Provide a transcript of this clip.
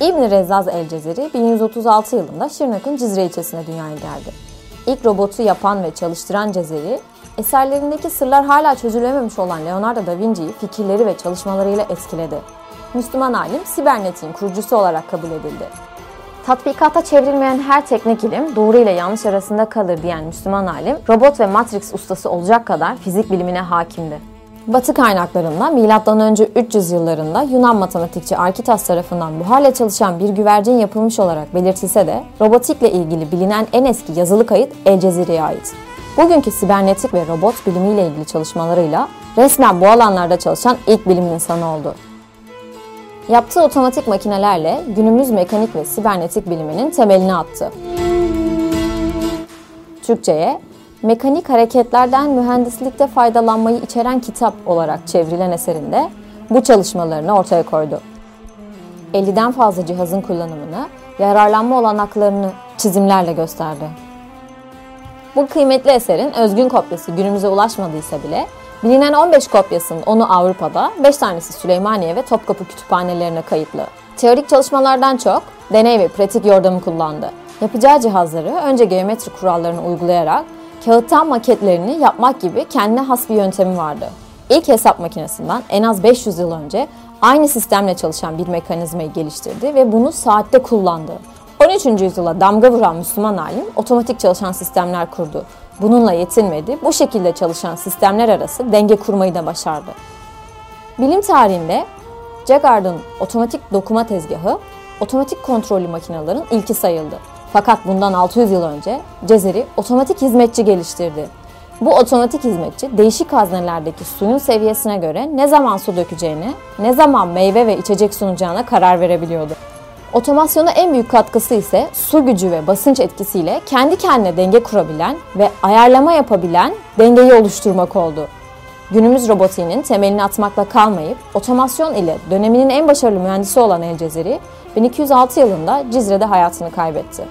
İbn Rezzaz el Cezeri 1136 yılında Şırnak'ın Cizre ilçesine dünyaya geldi. İlk robotu yapan ve çalıştıran Cezeri, eserlerindeki sırlar hala çözülememiş olan Leonardo da Vinci'yi fikirleri ve çalışmalarıyla etkiledi. Müslüman alim sibernetiğin kurucusu olarak kabul edildi. Tatbikata çevrilmeyen her teknik ilim doğru ile yanlış arasında kalır diyen Müslüman alim, robot ve matrix ustası olacak kadar fizik bilimine hakimdi. Batı kaynaklarında M.Ö. 300 yıllarında Yunan matematikçi Arkitas tarafından buharla çalışan bir güvercin yapılmış olarak belirtilse de robotikle ilgili bilinen en eski yazılı kayıt El Cezire'ye ait. Bugünkü sibernetik ve robot bilimiyle ilgili çalışmalarıyla resmen bu alanlarda çalışan ilk bilim insanı oldu. Yaptığı otomatik makinelerle günümüz mekanik ve sibernetik biliminin temelini attı. Türkçe'ye mekanik hareketlerden mühendislikte faydalanmayı içeren kitap olarak çevrilen eserinde bu çalışmalarını ortaya koydu. 50'den fazla cihazın kullanımını, yararlanma olanaklarını çizimlerle gösterdi. Bu kıymetli eserin özgün kopyası günümüze ulaşmadıysa bile bilinen 15 kopyasının onu Avrupa'da, 5 tanesi Süleymaniye ve Topkapı kütüphanelerine kayıtlı. Teorik çalışmalardan çok deney ve pratik yordamı kullandı. Yapacağı cihazları önce geometri kurallarını uygulayarak kağıttan maketlerini yapmak gibi kendine has bir yöntemi vardı. İlk hesap makinesinden en az 500 yıl önce aynı sistemle çalışan bir mekanizmayı geliştirdi ve bunu saatte kullandı. 13. yüzyıla damga vuran Müslüman alim otomatik çalışan sistemler kurdu. Bununla yetinmedi, bu şekilde çalışan sistemler arası denge kurmayı da başardı. Bilim tarihinde Jagard'ın otomatik dokuma tezgahı, otomatik kontrollü makinelerin ilki sayıldı. Fakat bundan 600 yıl önce Cezeri otomatik hizmetçi geliştirdi. Bu otomatik hizmetçi değişik haznelerdeki suyun seviyesine göre ne zaman su dökeceğini, ne zaman meyve ve içecek sunacağına karar verebiliyordu. Otomasyona en büyük katkısı ise su gücü ve basınç etkisiyle kendi kendine denge kurabilen ve ayarlama yapabilen dengeyi oluşturmak oldu. Günümüz robotiğinin temelini atmakla kalmayıp otomasyon ile döneminin en başarılı mühendisi olan El Cezeri 1206 yılında Cizre'de hayatını kaybetti.